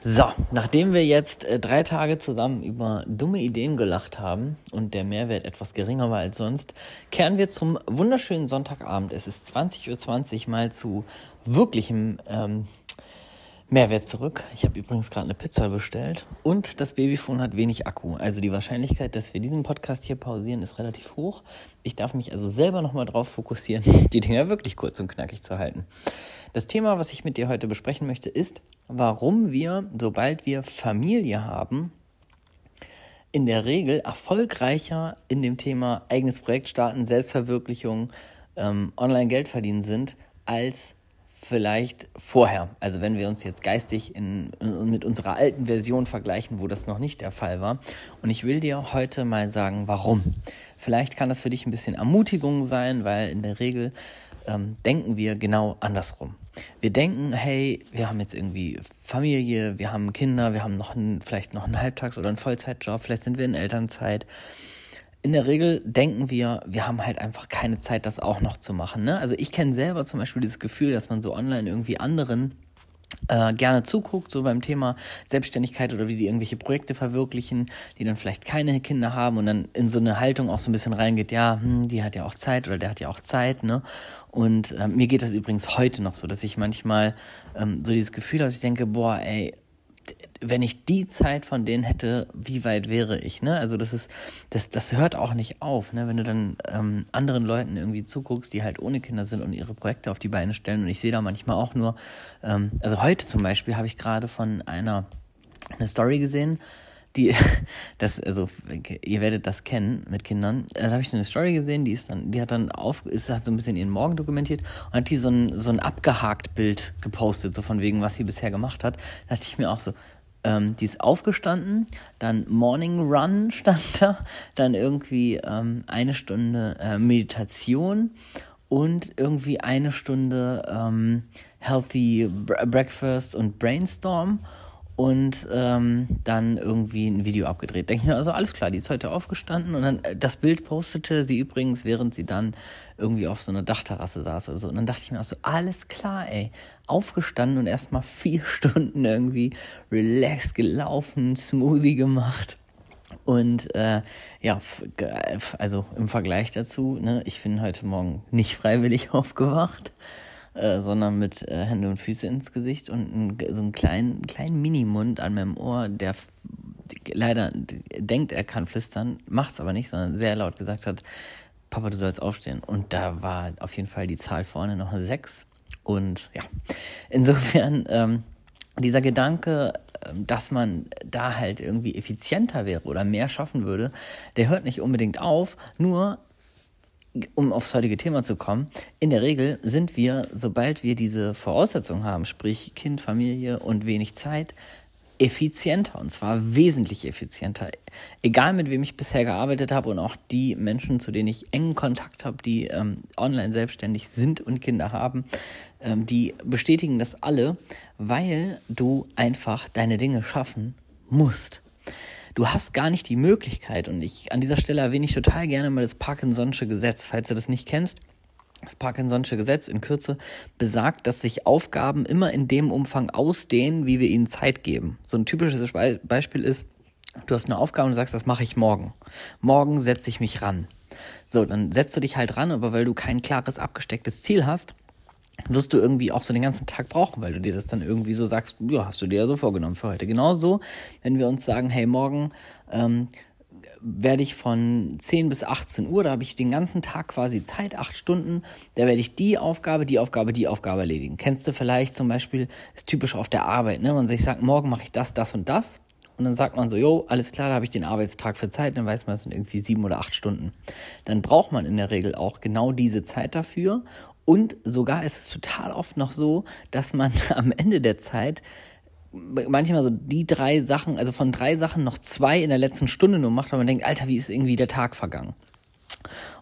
So, nachdem wir jetzt äh, drei Tage zusammen über dumme Ideen gelacht haben und der Mehrwert etwas geringer war als sonst, kehren wir zum wunderschönen Sonntagabend. Es ist 20.20 Uhr mal zu wirklichem ähm, Mehrwert zurück. Ich habe übrigens gerade eine Pizza bestellt und das Babyphone hat wenig Akku. Also die Wahrscheinlichkeit, dass wir diesen Podcast hier pausieren, ist relativ hoch. Ich darf mich also selber nochmal drauf fokussieren, die Dinger wirklich kurz und knackig zu halten. Das Thema, was ich mit dir heute besprechen möchte, ist, warum wir, sobald wir Familie haben, in der Regel erfolgreicher in dem Thema eigenes Projekt starten, Selbstverwirklichung, ähm, Online-Geld verdienen sind, als vielleicht vorher. Also wenn wir uns jetzt geistig in, in, mit unserer alten Version vergleichen, wo das noch nicht der Fall war. Und ich will dir heute mal sagen, warum. Vielleicht kann das für dich ein bisschen Ermutigung sein, weil in der Regel ähm, denken wir genau andersrum. Wir denken, hey, wir haben jetzt irgendwie Familie, wir haben Kinder, wir haben noch einen, vielleicht noch einen Halbtags- oder einen Vollzeitjob, vielleicht sind wir in Elternzeit. In der Regel denken wir, wir haben halt einfach keine Zeit, das auch noch zu machen. Ne? Also ich kenne selber zum Beispiel dieses Gefühl, dass man so online irgendwie anderen äh, gerne zuguckt, so beim Thema Selbstständigkeit oder wie die irgendwelche Projekte verwirklichen, die dann vielleicht keine Kinder haben und dann in so eine Haltung auch so ein bisschen reingeht, ja, hm, die hat ja auch Zeit oder der hat ja auch Zeit, ne? Und äh, mir geht das übrigens heute noch so, dass ich manchmal ähm, so dieses Gefühl habe, dass ich denke, boah, ey, wenn ich die Zeit von denen hätte, wie weit wäre ich, ne? Also das ist, das, das hört auch nicht auf, ne? Wenn du dann ähm, anderen Leuten irgendwie zuguckst, die halt ohne Kinder sind und ihre Projekte auf die Beine stellen. Und ich sehe da manchmal auch nur, ähm, also heute zum Beispiel habe ich gerade von einer eine Story gesehen, die, das, also, ihr werdet das kennen mit Kindern. Da habe ich eine Story gesehen, die ist dann, die hat dann auf, ist, hat so ein bisschen ihren Morgen dokumentiert und hat die so ein, so ein abgehakt Bild gepostet, so von wegen, was sie bisher gemacht hat. Da dachte ich mir auch so, ähm, die ist aufgestanden, dann Morning Run stand da, dann irgendwie ähm, eine Stunde äh, Meditation und irgendwie eine Stunde ähm, Healthy Breakfast und Brainstorm und ähm, dann irgendwie ein Video abgedreht. Denke ich mir, also alles klar, die ist heute aufgestanden und dann äh, das Bild postete sie übrigens, während sie dann irgendwie auf so einer Dachterrasse saß oder so. Und dann dachte ich mir auch so, alles klar, ey, aufgestanden und erstmal vier Stunden irgendwie relaxed gelaufen, Smoothie gemacht. Und äh, ja, also im Vergleich dazu, ne, ich bin heute Morgen nicht freiwillig aufgewacht. Äh, sondern mit äh, Hände und Füße ins Gesicht und ein, so einen kleinen, kleinen Minimund an meinem Ohr, der leider denkt, er kann flüstern, macht es aber nicht, sondern sehr laut gesagt hat, Papa, du sollst aufstehen. Und da war auf jeden Fall die Zahl vorne noch eine 6. Und ja, insofern ähm, dieser Gedanke, ähm, dass man da halt irgendwie effizienter wäre oder mehr schaffen würde, der hört nicht unbedingt auf, nur um aufs heutige Thema zu kommen, in der Regel sind wir, sobald wir diese Voraussetzungen haben, sprich Kind, Familie und wenig Zeit, effizienter und zwar wesentlich effizienter. Egal mit wem ich bisher gearbeitet habe und auch die Menschen, zu denen ich engen Kontakt habe, die ähm, online selbstständig sind und Kinder haben, ähm, die bestätigen das alle, weil du einfach deine Dinge schaffen musst du hast gar nicht die Möglichkeit, und ich an dieser Stelle erwähne ich total gerne mal das Parkinson'sche Gesetz, falls du das nicht kennst. Das Parkinson'sche Gesetz in Kürze besagt, dass sich Aufgaben immer in dem Umfang ausdehnen, wie wir ihnen Zeit geben. So ein typisches Beispiel ist, du hast eine Aufgabe und sagst, das mache ich morgen. Morgen setze ich mich ran. So, dann setzt du dich halt ran, aber weil du kein klares, abgestecktes Ziel hast, wirst du irgendwie auch so den ganzen Tag brauchen, weil du dir das dann irgendwie so sagst, ja, hast du dir ja so vorgenommen für heute. Genauso, wenn wir uns sagen, hey, morgen ähm, werde ich von 10 bis 18 Uhr, da habe ich den ganzen Tag quasi Zeit, acht Stunden, da werde ich die Aufgabe, die Aufgabe, die Aufgabe erledigen. Kennst du vielleicht zum Beispiel, ist typisch auf der Arbeit, ne? Man sich sagt, morgen mache ich das, das und das. Und dann sagt man so, jo, alles klar, da habe ich den Arbeitstag für Zeit, dann weiß man, es sind irgendwie sieben oder acht Stunden. Dann braucht man in der Regel auch genau diese Zeit dafür und sogar ist es total oft noch so, dass man am Ende der Zeit manchmal so die drei Sachen, also von drei Sachen noch zwei in der letzten Stunde nur macht, weil man denkt, Alter, wie ist irgendwie der Tag vergangen?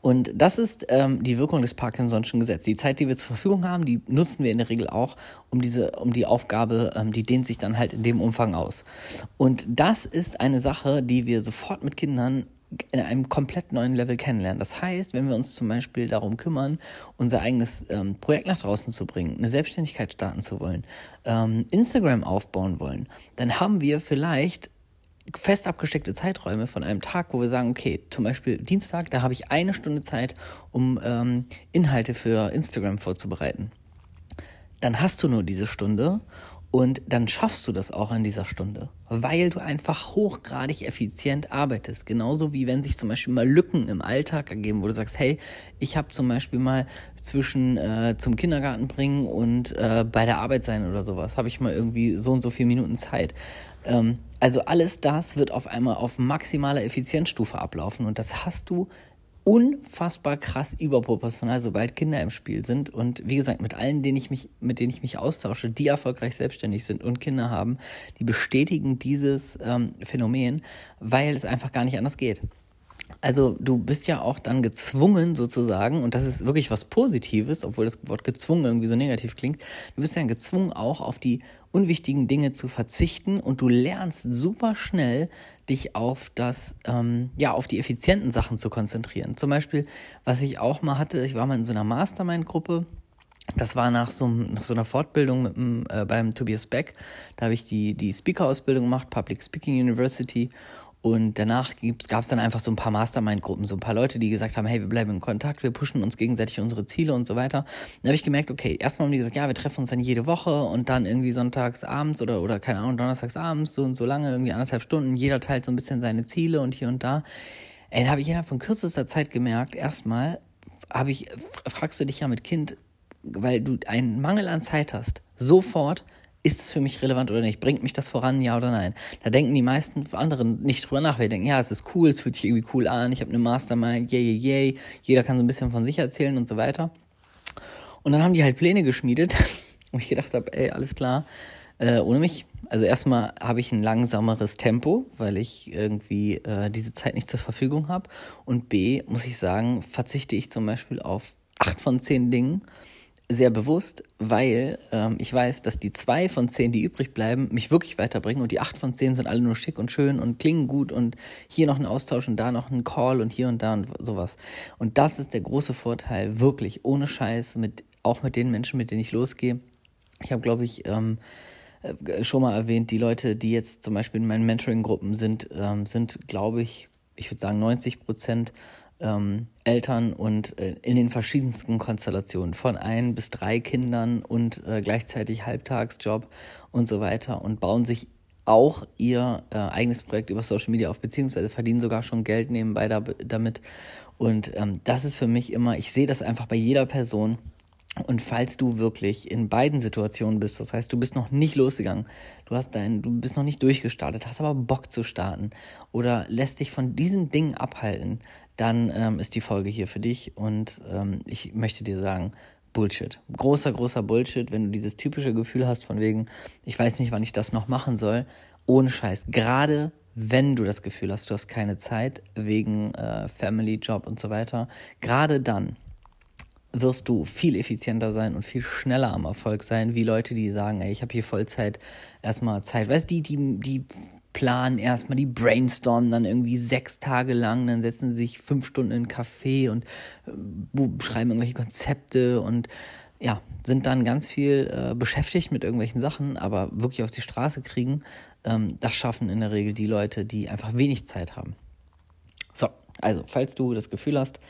Und das ist ähm, die Wirkung des Parkinson'schen Gesetzes. Die Zeit, die wir zur Verfügung haben, die nutzen wir in der Regel auch, um diese, um die Aufgabe, ähm, die dehnt sich dann halt in dem Umfang aus. Und das ist eine Sache, die wir sofort mit Kindern in einem komplett neuen Level kennenlernen. Das heißt, wenn wir uns zum Beispiel darum kümmern, unser eigenes ähm, Projekt nach draußen zu bringen, eine Selbstständigkeit starten zu wollen, ähm, Instagram aufbauen wollen, dann haben wir vielleicht fest abgesteckte Zeiträume von einem Tag, wo wir sagen, okay, zum Beispiel Dienstag, da habe ich eine Stunde Zeit, um ähm, Inhalte für Instagram vorzubereiten. Dann hast du nur diese Stunde und dann schaffst du das auch in dieser Stunde, weil du einfach hochgradig effizient arbeitest. Genauso wie wenn sich zum Beispiel mal Lücken im Alltag ergeben, wo du sagst, hey, ich habe zum Beispiel mal zwischen äh, zum Kindergarten bringen und äh, bei der Arbeit sein oder sowas, habe ich mal irgendwie so und so viele Minuten Zeit. Ähm, also alles das wird auf einmal auf maximaler Effizienzstufe ablaufen und das hast du unfassbar krass überproportional, sobald Kinder im Spiel sind. Und wie gesagt, mit allen, denen ich mich, mit denen ich mich austausche, die erfolgreich selbstständig sind und Kinder haben, die bestätigen dieses ähm, Phänomen, weil es einfach gar nicht anders geht. Also du bist ja auch dann gezwungen sozusagen, und das ist wirklich was Positives, obwohl das Wort gezwungen irgendwie so negativ klingt, du bist ja gezwungen auch auf die unwichtigen Dinge zu verzichten und du lernst super schnell, dich auf das, ähm, ja, auf die effizienten Sachen zu konzentrieren. Zum Beispiel, was ich auch mal hatte, ich war mal in so einer Mastermind-Gruppe, das war nach so, nach so einer Fortbildung mit, äh, beim Tobias Beck. Da habe ich die, die Speaker-Ausbildung gemacht, Public Speaking University. Und danach gab es dann einfach so ein paar Mastermind-Gruppen, so ein paar Leute, die gesagt haben, hey, wir bleiben in Kontakt, wir pushen uns gegenseitig unsere Ziele und so weiter. Dann habe ich gemerkt, okay, erstmal haben die gesagt, ja, wir treffen uns dann jede Woche und dann irgendwie sonntags abends oder, oder keine Ahnung, donnerstags abends, so und so lange, irgendwie anderthalb Stunden. Jeder teilt so ein bisschen seine Ziele und hier und da. Ey, dann habe ich innerhalb von kürzester Zeit gemerkt, erstmal habe ich, fragst du dich ja mit Kind, weil du einen Mangel an Zeit hast, sofort ist es für mich relevant oder nicht? Bringt mich das voran, ja oder nein? Da denken die meisten anderen nicht drüber nach. Wir denken, ja, es ist cool, es fühlt sich irgendwie cool an, ich habe eine Mastermind, yay, yay, yay. Jeder kann so ein bisschen von sich erzählen und so weiter. Und dann haben die halt Pläne geschmiedet, wo ich gedacht habe, ey, alles klar, äh, ohne mich. Also erstmal habe ich ein langsameres Tempo, weil ich irgendwie äh, diese Zeit nicht zur Verfügung habe. Und B, muss ich sagen, verzichte ich zum Beispiel auf acht von zehn Dingen sehr bewusst, weil ähm, ich weiß, dass die zwei von zehn, die übrig bleiben, mich wirklich weiterbringen und die acht von zehn sind alle nur schick und schön und klingen gut und hier noch ein Austausch und da noch ein Call und hier und da und sowas. Und das ist der große Vorteil, wirklich ohne Scheiß, mit auch mit den Menschen, mit denen ich losgehe. Ich habe, glaube ich, ähm, äh, schon mal erwähnt, die Leute, die jetzt zum Beispiel in meinen Mentoring-Gruppen sind, ähm, sind, glaube ich, ich würde sagen 90 Prozent ähm, Eltern und äh, in den verschiedensten Konstellationen, von ein bis drei Kindern und äh, gleichzeitig Halbtagsjob und so weiter und bauen sich auch ihr äh, eigenes Projekt über Social Media auf, beziehungsweise verdienen sogar schon Geld nebenbei da, damit. Und ähm, das ist für mich immer, ich sehe das einfach bei jeder Person, und falls du wirklich in beiden Situationen bist, das heißt, du bist noch nicht losgegangen, du hast dein, du bist noch nicht durchgestartet, hast aber Bock zu starten oder lässt dich von diesen Dingen abhalten, dann ähm, ist die Folge hier für dich und ähm, ich möchte dir sagen, Bullshit. Großer, großer Bullshit, wenn du dieses typische Gefühl hast von wegen, ich weiß nicht, wann ich das noch machen soll. Ohne Scheiß. Gerade wenn du das Gefühl hast, du hast keine Zeit wegen äh, Family, Job und so weiter. Gerade dann wirst du viel effizienter sein und viel schneller am Erfolg sein, wie Leute, die sagen, ey, ich habe hier Vollzeit erstmal Zeit. Weißt du, die, die, die planen erstmal, die brainstormen dann irgendwie sechs Tage lang, dann setzen sie sich fünf Stunden in einen Café und äh, schreiben irgendwelche Konzepte und ja, sind dann ganz viel äh, beschäftigt mit irgendwelchen Sachen, aber wirklich auf die Straße kriegen, ähm, das schaffen in der Regel die Leute, die einfach wenig Zeit haben. So, also, falls du das Gefühl hast,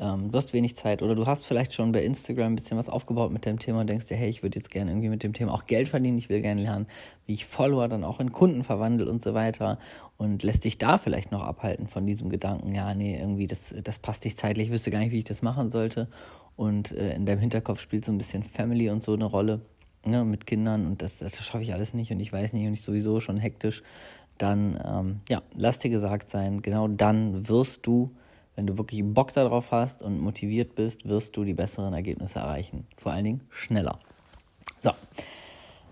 ähm, du hast wenig Zeit oder du hast vielleicht schon bei Instagram ein bisschen was aufgebaut mit dem Thema und denkst dir, hey, ich würde jetzt gerne irgendwie mit dem Thema auch Geld verdienen, ich will gerne lernen, wie ich Follower dann auch in Kunden verwandle und so weiter. Und lässt dich da vielleicht noch abhalten von diesem Gedanken, ja, nee, irgendwie, das, das passt nicht zeitlich, ich wüsste gar nicht, wie ich das machen sollte. Und äh, in deinem Hinterkopf spielt so ein bisschen Family und so eine Rolle ne, mit Kindern. Und das, das schaffe ich alles nicht und ich weiß nicht und ich sowieso schon hektisch, dann, ähm, ja, lass dir gesagt sein, genau dann wirst du wenn du wirklich Bock darauf hast und motiviert bist, wirst du die besseren Ergebnisse erreichen. Vor allen Dingen schneller. So.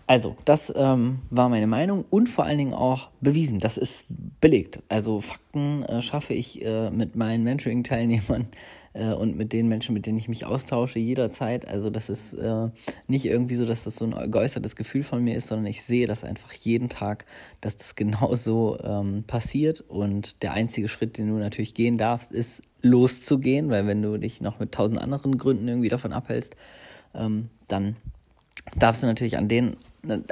Also, das ähm, war meine Meinung und vor allen Dingen auch bewiesen. Das ist belegt. Also Fakten äh, schaffe ich äh, mit meinen Mentoring-Teilnehmern äh, und mit den Menschen, mit denen ich mich austausche, jederzeit. Also das ist äh, nicht irgendwie so, dass das so ein geäußertes Gefühl von mir ist, sondern ich sehe das einfach jeden Tag, dass das genauso ähm, passiert. Und der einzige Schritt, den du natürlich gehen darfst, ist loszugehen, weil wenn du dich noch mit tausend anderen Gründen irgendwie davon abhältst, ähm, dann darfst du natürlich an denen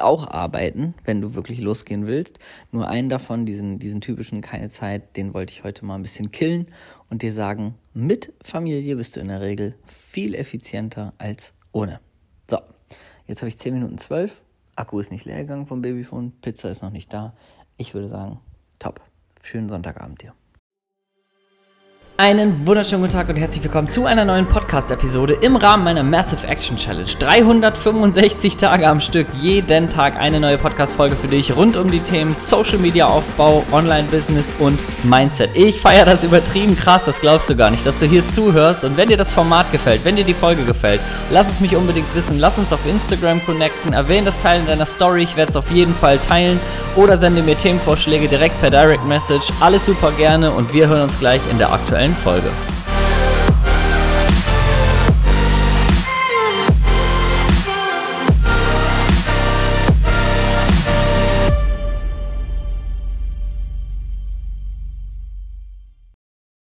auch arbeiten, wenn du wirklich losgehen willst. Nur einen davon, diesen, diesen typischen keine Zeit, den wollte ich heute mal ein bisschen killen und dir sagen, mit Familie bist du in der Regel viel effizienter als ohne. So, jetzt habe ich 10 Minuten 12. Akku ist nicht leer gegangen vom Babyphone, Pizza ist noch nicht da. Ich würde sagen, top. Schönen Sonntagabend dir. Einen wunderschönen guten Tag und herzlich willkommen zu einer neuen Podcast-Episode im Rahmen meiner Massive Action Challenge. 365 Tage am Stück, jeden Tag eine neue Podcast-Folge für dich rund um die Themen Social Media Aufbau, Online-Business und Mindset. Ich feiere das übertrieben krass, das glaubst du gar nicht, dass du hier zuhörst und wenn dir das Format gefällt, wenn dir die Folge gefällt, lass es mich unbedingt wissen, lass uns auf Instagram connecten, erwähne das Teil in deiner Story, ich werde es auf jeden Fall teilen oder sende mir Themenvorschläge direkt per Direct Message. Alles super gerne und wir hören uns gleich in der aktuellen Folge.